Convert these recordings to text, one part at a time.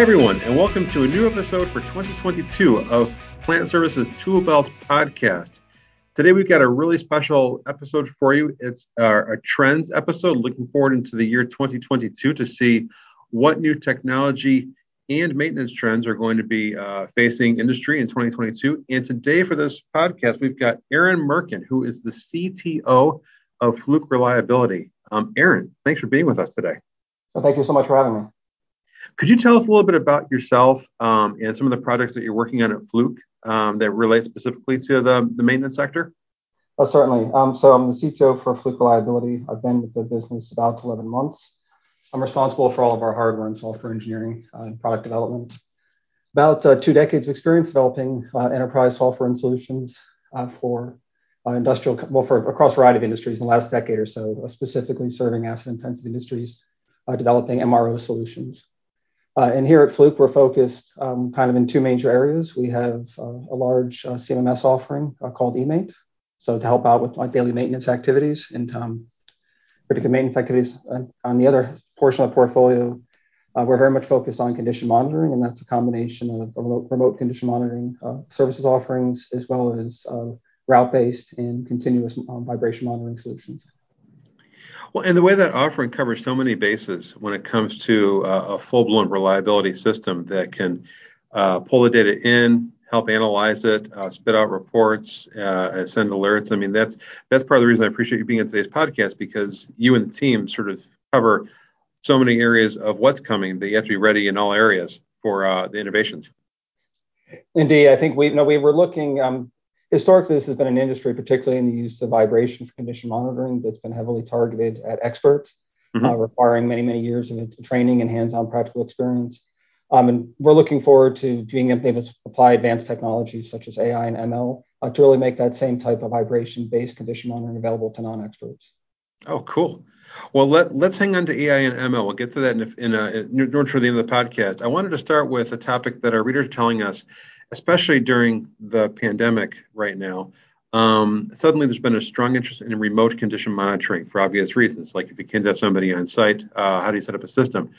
Hi, everyone, and welcome to a new episode for 2022 of Plant Services Tool Belt Podcast. Today, we've got a really special episode for you. It's our, a trends episode, looking forward into the year 2022 to see what new technology and maintenance trends are going to be uh, facing industry in 2022. And today, for this podcast, we've got Aaron Merkin, who is the CTO of Fluke Reliability. Um, Aaron, thanks for being with us today. Well, thank you so much for having me. Could you tell us a little bit about yourself um, and some of the projects that you're working on at Fluke um, that relate specifically to the, the maintenance sector? Oh, certainly. Um, so I'm the CTO for Fluke Reliability. I've been with the business about 11 months. I'm responsible for all of our hardware and software engineering uh, and product development. About uh, two decades of experience developing uh, enterprise software and solutions uh, for uh, industrial, well, for across a variety of industries in the last decade or so, uh, specifically serving asset intensive industries, developing MRO solutions. Uh, and here at Fluke, we're focused um, kind of in two major areas. We have uh, a large uh, CMMS offering uh, called eMaint, so to help out with like daily maintenance activities and um, predictive maintenance activities. on the other portion of the portfolio, uh, we're very much focused on condition monitoring, and that's a combination of remote, remote condition monitoring uh, services offerings as well as route-based and continuous um, vibration monitoring solutions. Well, and the way that offering covers so many bases when it comes to uh, a full blown reliability system that can uh, pull the data in, help analyze it, uh, spit out reports, uh, send alerts. I mean, that's that's part of the reason I appreciate you being in today's podcast because you and the team sort of cover so many areas of what's coming that you have to be ready in all areas for uh, the innovations. Indeed, I think we you know we were looking. Um, historically, this has been an industry, particularly in the use of vibration for condition monitoring, that's been heavily targeted at experts, mm-hmm. uh, requiring many, many years of training and hands on practical experience. Um, and we're looking forward to being able to apply advanced technologies such as AI and ML uh, to really make that same type of vibration based condition monitoring available to non experts. Oh, cool. Well, let, let's hang on to AI and ML. We'll get to that in, a, in, a, in the end of the podcast. I wanted to start with a topic that our readers are telling us especially during the pandemic right now, um, suddenly there's been a strong interest in remote condition monitoring for obvious reasons. Like if you can't have somebody on site, uh, how do you set up a system?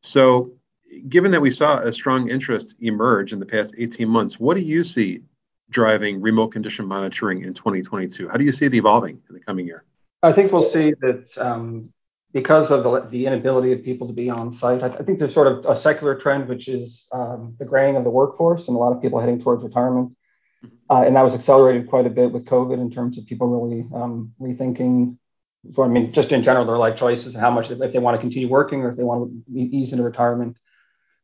So, given that we saw a strong interest emerge in the past 18 months, what do you see driving remote condition monitoring in 2022? How do you see it evolving in the coming year? I think we'll see that um, because of the, the inability of people to be on site. I, I think there's sort of a secular trend, which is um, the graying of the workforce and a lot of people heading towards retirement. Uh, and that was accelerated quite a bit with COVID in terms of people really um, rethinking. So, I mean, just in general, their life choices and how much, if they want to continue working or if they want to ease into retirement,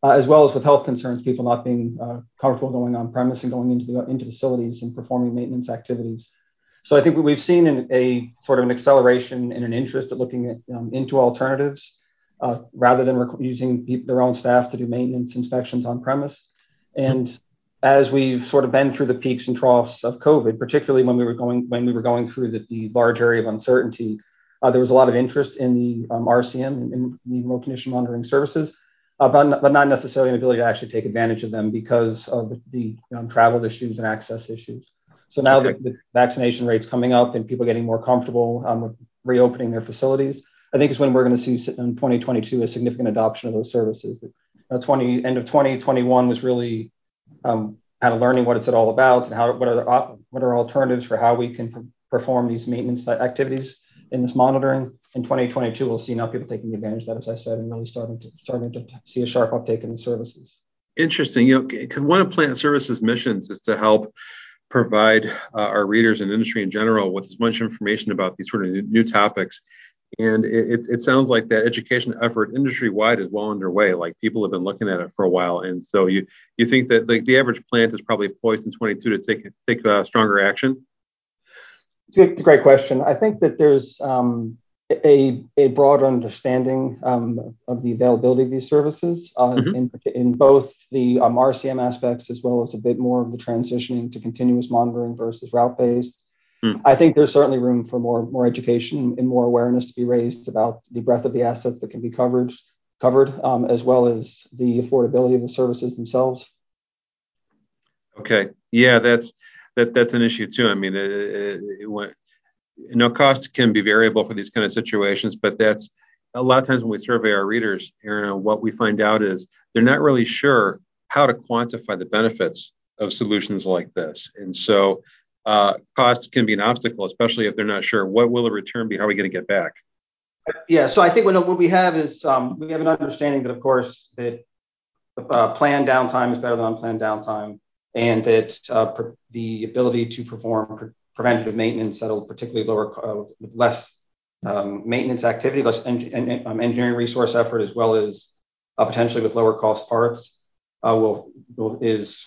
uh, as well as with health concerns, people not being uh, comfortable going on premise and going into the, into facilities and performing maintenance activities. So I think we've seen an, a sort of an acceleration and an interest at looking at, um, into alternatives uh, rather than rec- using their own staff to do maintenance inspections on premise. And as we've sort of been through the peaks and troughs of COVID, particularly when we were going when we were going through the, the large area of uncertainty, uh, there was a lot of interest in the um, RCM and in the remote condition monitoring services, uh, but, but not necessarily an ability to actually take advantage of them because of the, the um, travel issues and access issues. So now okay. the, the, vaccination rates coming up and people getting more comfortable um, with reopening their facilities, I think is when we're going to see in 2022 a significant adoption of those services. Uh, 20 end of 2021 was really um, kind of learning what it's all about and how what are the, what are alternatives for how we can perform these maintenance activities in this monitoring. In 2022, we'll see now people taking advantage of that, as I said, and really starting to starting to see a sharp uptake in the services. Interesting. You know, one of Plant Services missions is to help provide uh, our readers and industry in general with as much information about these sort of new, topics. And it, it, sounds like that education effort industry wide is well underway. Like people have been looking at it for a while, and so you you think that like the average plant is probably poised in 22 to take take uh, stronger action. It's a, great question. I think that there's um, a, a broad understanding um, of the availability of these services uh, mm-hmm. in, in both the um, RCM aspects as well as a bit more of the transitioning to continuous monitoring versus route based. Mm. I think there's certainly room for more more education and more awareness to be raised about the breadth of the assets that can be covered covered um, as well as the affordability of the services themselves. Okay, yeah, that's that that's an issue too. I mean, it, it, it, you know, costs can be variable for these kind of situations, but that's a lot of times when we survey our readers, Aaron, what we find out is they're not really sure how to quantify the benefits of solutions like this. And so uh, costs can be an obstacle, especially if they're not sure what will the return be, how are we going to get back? Yeah, so I think what, what we have is um, we have an understanding that, of course, that uh, planned downtime is better than unplanned downtime, and that uh, the ability to perform preventative maintenance at a particularly lower, uh, less um, maintenance activity, less um, engineering resource effort, as well as uh, potentially with lower cost parts, uh, is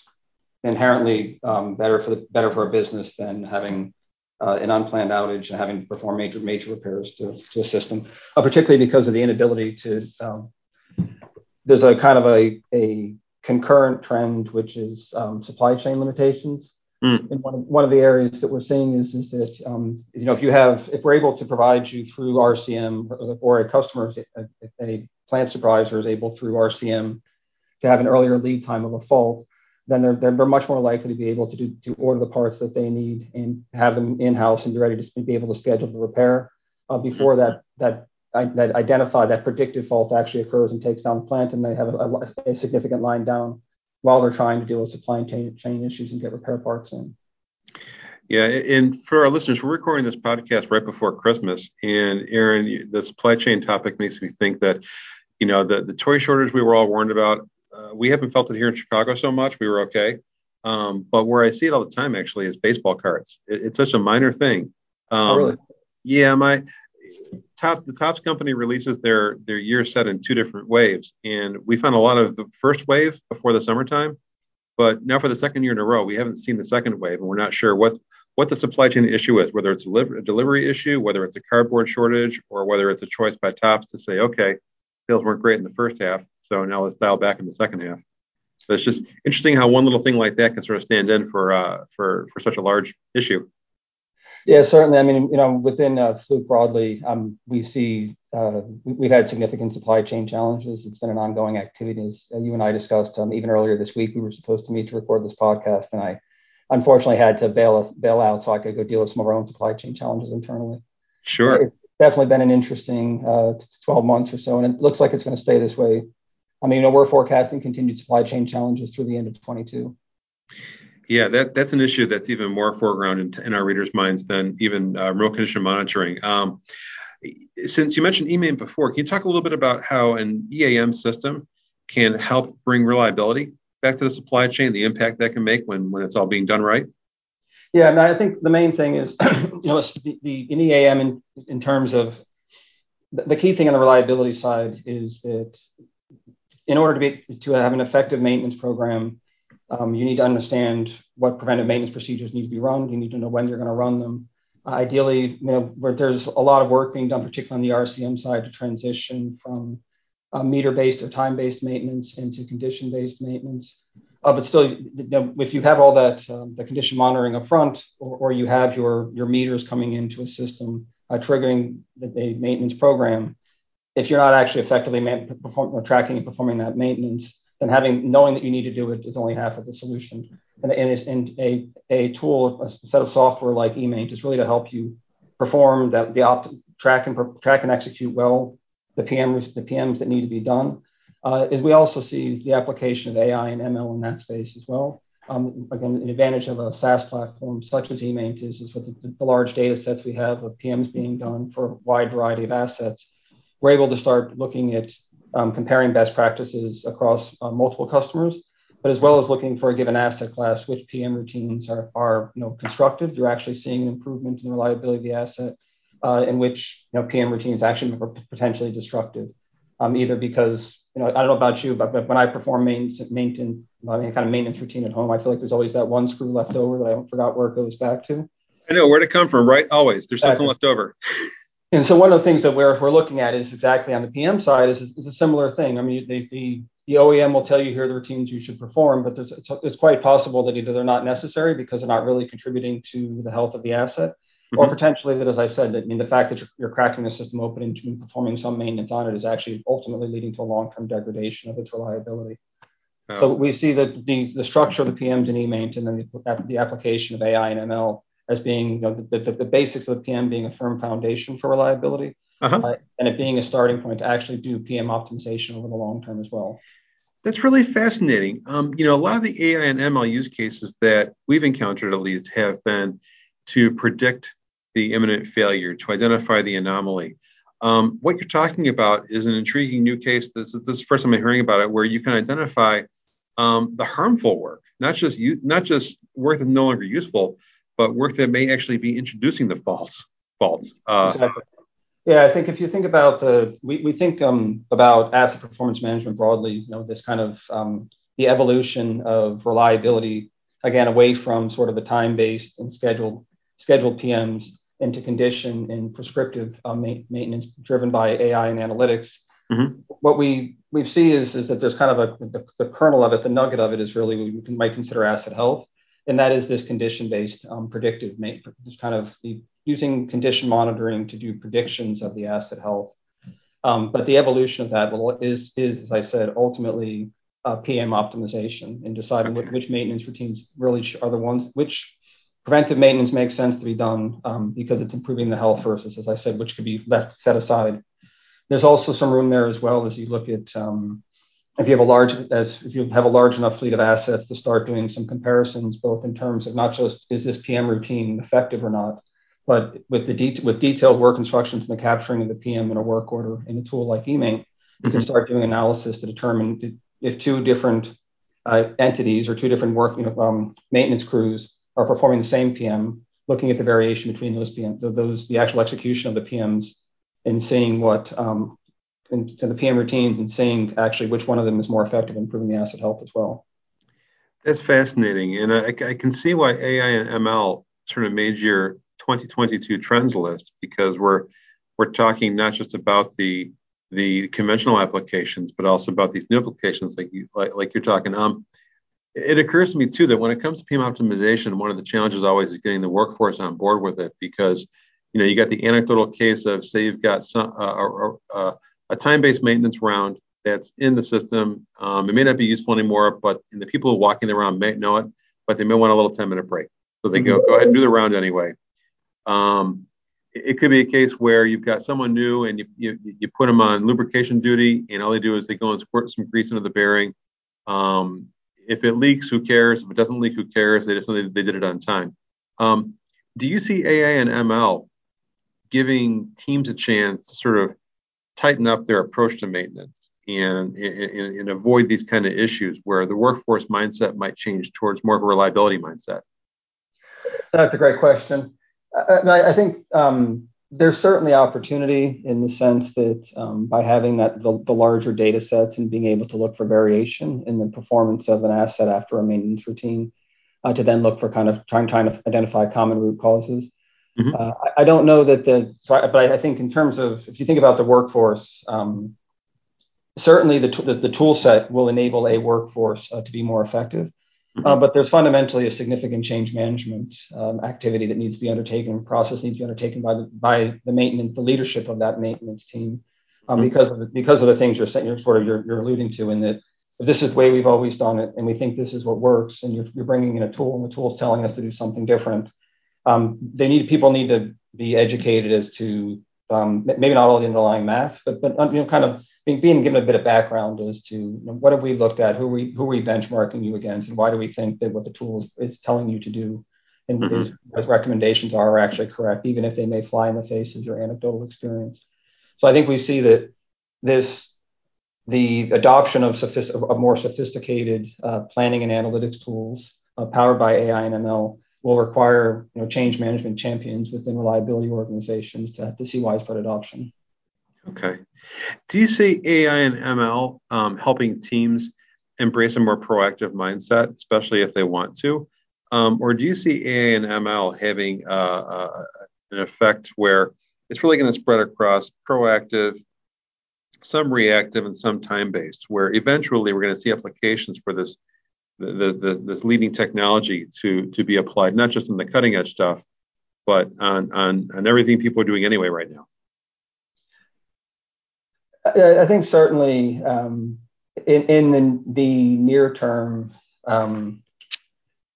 inherently um, better for a business than having an unplanned outage and having to perform major major repairs to, a system, particularly because of the inability to. There's a kind of a, concurrent trend, which is supply chain limitations. Mm. And one of, one of the areas that we're seeing is, is that um, you know if you have if we're able to provide you through RCM or, or a customer a, a plant supervisor is able through RCM to have an earlier lead time of a fault, then they're, they're much more likely to be able to do to order the parts that they need and have them in house and be ready to be able to schedule the repair uh, before that that that identify that predicted fault actually occurs and takes down the plant and they have a, a significant line down while they're trying to deal with supply chain, chain issues and get repair parts in. Yeah, and for our listeners, we're recording this podcast right before Christmas, and Aaron, the supply chain topic makes me think that, you know, the the toy shortage we were all warned about uh, we haven't felt it here in Chicago so much. We were okay. Um, but where I see it all the time actually is baseball cards. It, it's such a minor thing. Um, oh, really? Yeah, my top the Topps company releases their their year set in two different waves, and we found a lot of the first wave before the summertime, but now for the second year in a row, we haven't seen the second wave, and we're not sure what what the supply chain issue is, whether it's a delivery issue, whether it's a cardboard shortage, or whether it's a choice by Topps to say, okay, sales weren't great in the first half, so now let's dial back in the second half. So it's just interesting how one little thing like that can sort of stand in for uh, for for such a large issue. Yeah, certainly. I mean, you know, within uh, Fluke broadly, um, we see uh, we've had significant supply chain challenges. It's been an ongoing activity, as you and I discussed. Um, even earlier this week, we were supposed to meet to record this podcast, and I unfortunately had to bail bail out so I could go deal with some of our own supply chain challenges internally. Sure. It's definitely been an interesting uh, 12 months or so, and it looks like it's going to stay this way I mean, you know, we're forecasting continued supply chain challenges through the end of 22. Yeah, that, that's an issue that's even more foreground in, in our readers' minds than even uh, remote condition monitoring. Um, since you mentioned eMaint before, can you talk a little bit about how an EAM system can help bring reliability back to the supply chain, the impact that can make when, when it's all being done right? Yeah, I, mean, I think the main thing is, you know, the, the in EAM in, in terms of the, the key thing on the reliability side is that in order to be to have an effective maintenance program, um, you need to understand what preventive maintenance procedures need to be run. You need to know when you're going to run them. Uh, ideally, you know, where there's a lot of work being done, particularly on the RCM side, to transition from uh, meter-based or time-based maintenance into condition-based maintenance. Uh, but still, you know, if you have all that um, the condition monitoring up front, or, or, you have your your meters coming into a system uh, triggering the, the maintenance program, if you're not actually effectively man, perform, tracking and performing that maintenance, then having knowing that you need to do it is only half of the solution. And, and, and a, a tool, a set of software like eMaint is really to help you perform that the opt track and track and execute well the PMs the PMs that need to be done. Uh, is we also see the application of AI and ML in that space as well. Um, again, an advantage of a SaaS platform such as eMaint is, is with the, the large data sets we have of PMs being done for a wide variety of assets we're able to start looking at comparing best practices across uh, multiple customers, but as well as looking for a given asset class, which PM routines are, are you know, constructive. You're actually seeing an improvement in the reliability of the asset, uh, in which you know, PM routines actually are potentially destructive, um, either because you know I don't know about you, but, but when I perform maintenance, maintenance, I mean, kind of maintenance routine at home, I feel like there's always that one screw left over that I forgot where it goes back to. I know where to come from, right? Always. There's something left over. And so one of the things that we're, we're looking at is exactly on the PM side is, is a similar thing. I mean, the, the, the OEM will tell you here are the routines you should perform, but it's, it's, quite possible that either they're not necessary because they're not really contributing to the health of the asset, mm-hmm. or potentially that, as I said, that, I mean, the fact that you're, you're cracking the system open and performing some maintenance on it is actually ultimately leading to a long-term degradation of its reliability. Oh. So we see that the, the structure of the PMs and eMaint and then the, the application of AI and ML as being you know, the, the, the, basics of the PM being a firm foundation for reliability. uh-huh. uh, and it being a starting point to actually do PM optimization over the long term as well. That's really fascinating. Um, you know, a lot of the AI and ML use cases that we've encountered at least have been to predict the imminent failure, to identify the anomaly. Um, what you're talking about is an intriguing new case. This is, this is the first time I'm hearing about it, where you can identify um, the harmful work, not just you, not just work that's no longer useful, but work that may actually be introducing the false faults. Uh, exactly. Yeah, I think if you think about the, we, we think um, about asset performance management broadly, you know, this kind of um, the evolution of reliability, again, away from sort of the time-based and scheduled scheduled PMs into condition and prescriptive uh, ma- maintenance driven by AI and analytics. Mm-hmm. What we we see is, is that there's kind of a the, the, kernel of it, the nugget of it is really what we might consider asset health, and that is this condition-based um, predictive, this kind of the using condition monitoring to do predictions of the asset health. Um, but the evolution of that will, is, is, as I said, ultimately uh, PM optimization and deciding okay. which maintenance routines really are the ones, which preventive maintenance makes sense to be done um, because it's improving the health versus, as I said, which could be left set aside. There's also some room there as well as you look at um, if you have a large as if you have a large enough fleet of assets to start doing some comparisons, both in terms of not just is this PM routine effective or not, but with the with detailed work instructions and the capturing of the PM in a work order in a tool like eMaint, you can mm-hmm. start doing analysis to determine if two different uh, entities or two different work you know, um, maintenance crews are performing the same PM, looking at the variation between those PM, those the actual execution of the PMs, and seeing what um, in the PM routines and seeing actually which one of them is more effective in improving the asset health as well. That's fascinating, and I, I can see why AI and ML sort of made your 2022 trends list because we're we're talking not just about the the conventional applications, but also about these new applications like you like, like you're talking. Um, it occurs to me too that when it comes to PM optimization, one of the challenges always is getting the workforce on board with it because you know you got the anecdotal case of say you've got some uh, a time-based maintenance round that's in the system. Um, it may not be useful anymore, but the people walking around may know it, but they may want a little 10-minute break. So they go, mm-hmm. go ahead and do the round anyway. Um, it could be a case where you've got someone new and you, you, you put them on lubrication duty, and all they do is they go and squirt some grease into the bearing. Um, if it leaks, who cares? If it doesn't leak, who cares? They just know they did it on time. Um, do you see AI and ML giving teams a chance to sort of tighten up their approach to maintenance and, and, and avoid these kind of issues where the workforce mindset might change towards more of a reliability mindset? That's a great question. I, I think um, there's certainly opportunity in the sense that um, by having that the, the, larger data sets and being able to look for variation in the performance of an asset after a maintenance routine, uh, to then look for kind of trying trying to identify common root causes. Mm-hmm. Uh, I, I, don't know that the so I, but I think in terms of if you think about the workforce, um, certainly the, t- the, the tool set will enable a workforce uh, to be more effective. Uh, mm-hmm. but there's fundamentally a significant change management um, activity that needs to be undertaken, process needs to be undertaken by the by the maintenance, the leadership of that maintenance team, um, mm-hmm. because of the, because of the things you're saying, you're sort of you're, you're alluding to, in that if this is the way we've always done it, and we think this is what works, and you're, you're bringing in a tool, and the tool is telling us to do something different, they need people need to be educated as to um, maybe not all the underlying math, but but you know kind of being, being given a bit of background as to you know, what have we looked at, who are we who are we benchmarking you against, and why do we think that what the tool is, telling you to do and mm-hmm. what recommendations are, are actually correct, even if they may fly in the face of your anecdotal experience. So I think we see that this the adoption of, sophist- of more sophisticated uh, planning and analytics tools uh, powered by AI and ML will require you know, change management champions within reliability organizations to, to see widespread adoption. Okay. Do you see AI and ML um, helping teams embrace a more proactive mindset, especially if they want to? Um, or do you see AI and ML having uh, uh, an effect where it's really going to spread across proactive, some reactive, and some time based, where eventually we're going to see applications for this the, the, this leading technology to to be applied, not just in the cutting edge stuff, but on on on everything people are doing anyway right now. I think certainly um, in in the, the near term, um,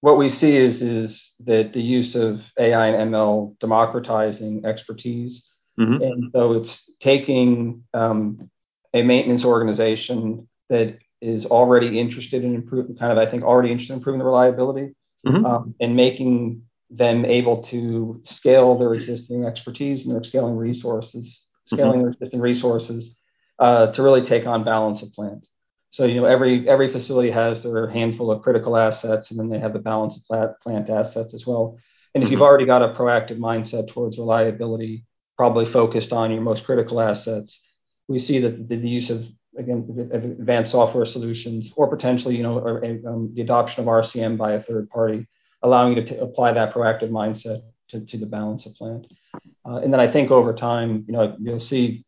what we see is is that the use of AI and ML democratizing expertise Mm-hmm. And so it's taking um, a maintenance organization that is already interested in improving, kind of, I think, already interested in improving the reliability mm-hmm. um, and making them able to scale their existing expertise and their scaling resources, scaling mm-hmm. their existing resources uh, to really take on balance of plant. So you know every every facility has their handful of critical assets, and then they have the balance of plant, plant assets as well. And if mm-hmm. you've already got a proactive mindset towards reliability, probably focused on your most critical assets, we see that the, the use of again advanced software solutions, or potentially you know or, um, the adoption of RCM by a third party, allowing you to t- apply that proactive mindset to, to the balance of plant. Uh, and then I think over time, you know, you'll see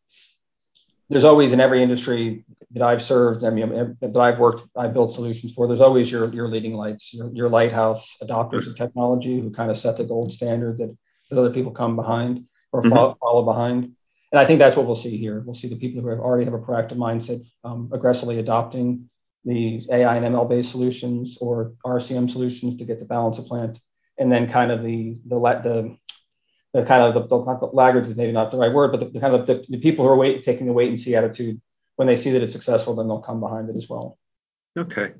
there's always in every industry that I've served, I mean, that I've worked, I've built solutions for, there's always your, your leading lights, your, your lighthouse adopters of technology who kind of set the gold standard that, that other people come behind or mm-hmm. follow, follow, behind. And I think that's what we'll see here. We'll see the people who have already have a proactive mindset um, aggressively adopting the AI and ML based solutions or RCM solutions to get the balance of plant. And then kind of the, the, the the kind of the, the, laggards is maybe not the right word, but the, the kind of the, the, people who are wait, taking the wait and see attitude, when they see that it's successful, then they'll come behind it as well. Okay.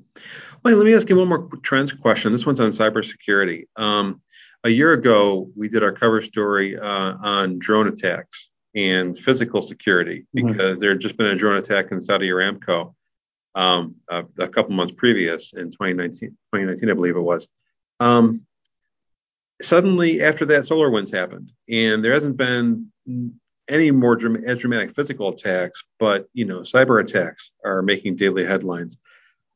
Well, let me ask you one more trends question. This one's on cybersecurity. Um, a year ago, we did our cover story uh, on drone attacks and physical security mm-hmm. because mm-hmm. there had just been a drone attack in Saudi Aramco um, a, a couple months previous in 2019, 2019, I believe it was. Um, suddenly after that SolarWinds happened and there hasn't been any more dram- as dramatic physical attacks but you know cyber attacks are making daily headlines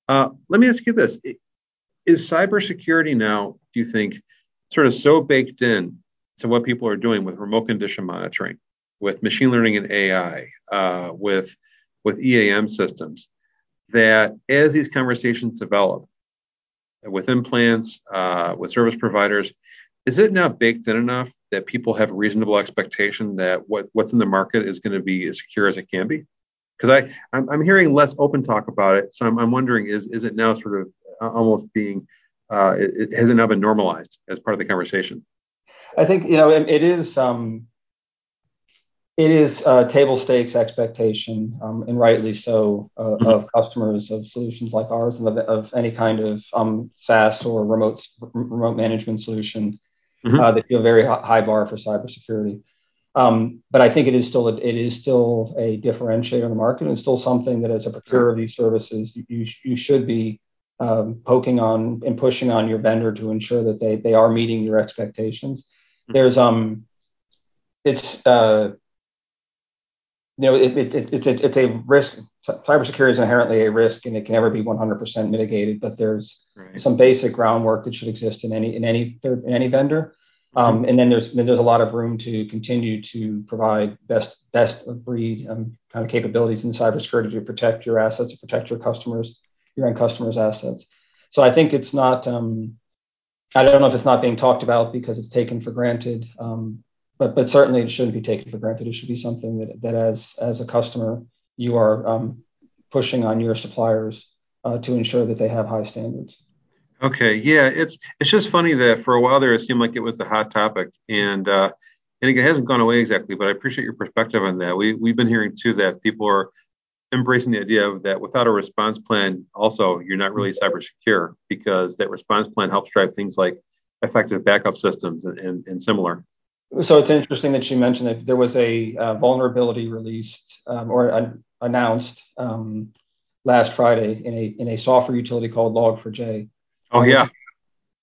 uh, let me ask you this is cybersecurity now do you think sort of so baked in to what people are doing with remote condition monitoring with machine learning and ai uh, with with eam systems that as these conversations develop with implants uh, with service providers is it now baked in enough that people have a reasonable expectation that what, what's in the market is going to be as secure as it can be? Because I I'm, I'm, hearing less open talk about it, so I'm, I'm wondering is is it now sort of uh, almost being uh, it, has it now been normalized as part of the conversation? I think you know it, it is um, it is uh, table stakes expectation, um, and rightly so, uh, mm-hmm. of customers of solutions like ours and of, of any kind of um, SaaS or remote remote management solution mm-hmm. uh, they feel very high bar for cybersecurity. Um, but I think it is still a, it is still a differentiator in the market, and still something that as a procurer of these services, you you should be um, poking on and pushing on your vendor to ensure that they they are meeting your expectations. Mm-hmm. There's um, it's uh, you know, it, it, it, it's, a, it's a risk. Cybersecurity is inherently a risk, and it can never be 100% mitigated. But there's right. some basic groundwork that should exist in any in any third in any vendor. Um, and then there's then there's a lot of room to continue to provide best best of breed um, kind of capabilities in cybersecurity to protect your assets, to protect your customers, your end customers' assets. So I think it's not. Um, I don't know if it's not being talked about because it's taken for granted. Um, but but certainly it shouldn't be taken for granted. It should be something that that as as a customer you are um, pushing on your suppliers uh, to ensure that they have high standards. Okay, yeah, it's it's just funny that for a while there it seemed like it was the hot topic, and uh, and it hasn't gone away exactly. But I appreciate your perspective on that. We we've been hearing too that people are embracing the idea of that without a response plan, also you're not really cyber secure because that response plan helps drive things like effective backup systems and, and, and similar. So it's interesting that you mentioned that there was a uh, vulnerability released um, or announced um, last Friday in a in a software utility called Log4j. Oh yeah.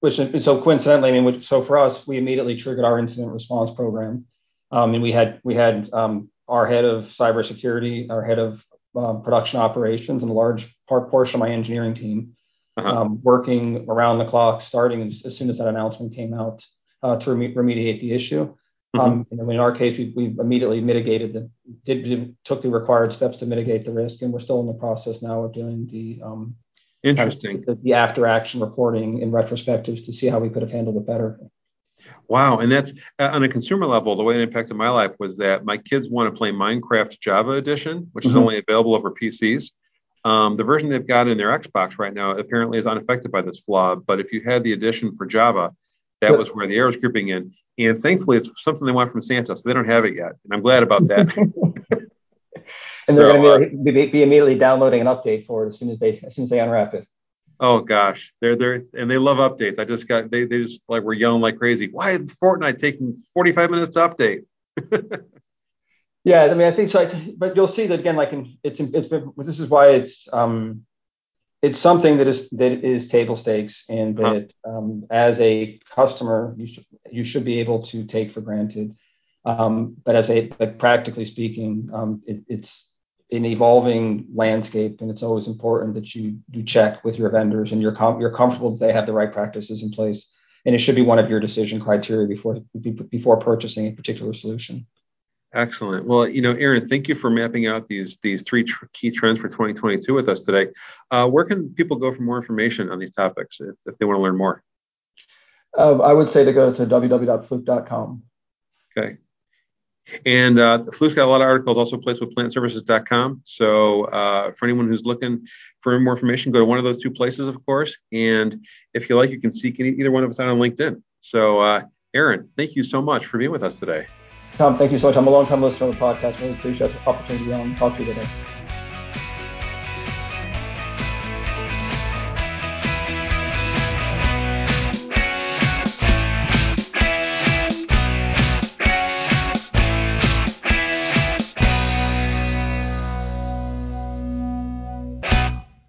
Which, which so coincidentally, I mean, which, so for us, we immediately triggered our incident response program, um, and we had we had um, our head of cybersecurity, our head of uh, production operations, and a large part portion of my engineering team uh-huh. Um, working around the clock, starting as, as soon as that announcement came out uh, to rem- remediate the issue. Mm-hmm. Um, in our case, we, we immediately mitigated the did, did, took the required steps to mitigate the risk, and we're still in the process now of doing the um, interesting the, the, after action reporting in retrospectives to see how we could have handled it better. Wow, and that's uh, on a consumer level. The way it impacted my life was that my kids want to play Minecraft Java Edition, which mm-hmm. is only available over PCs. Um, the version they've got in their Xbox right now apparently is unaffected by this flaw. But if you had the edition for Java, That was where the air was creeping in. And thankfully, it's something they want from Santa, so they don't have it yet. And I'm glad about that. and so, they're going to be, uh, be, immediately downloading an update for it as soon as they as soon as they unwrap it. Oh gosh, they're there and they love updates. I just got they they just like were yelling like crazy. Why is Fortnite taking 45 minutes to update? yeah, I mean, I think so. I, but you'll see that again. Like, in, it's it's this is why it's um it's something that is that is table stakes and that um, as a customer you should you should be able to take for granted. Um, but as a but practically speaking, um, it, it's an evolving landscape, and it's always important that you you check with your vendors and you're com- you're comfortable that they have the right practices in place, and it should be one of your decision criteria before before purchasing a particular solution. Excellent. Well, you know, Aaron, thank you for mapping out these these three tr- key trends for 2022 with us today. Uh, where can people go for more information on these topics if, if they want to learn more? Uh, I would say to go to www.fluke.com. Okay. And uh, Fluke's got a lot of articles also placed with plantservices.com. So uh, for anyone who's looking for more information, go to one of those two places, of course. And if you like, you can seek any, either one of us out on LinkedIn. So, uh, Aaron, thank you so much for being with us today. Tom, thank you so much. I'm a long time listener of the podcast. Really appreciate the opportunity to talk to you today.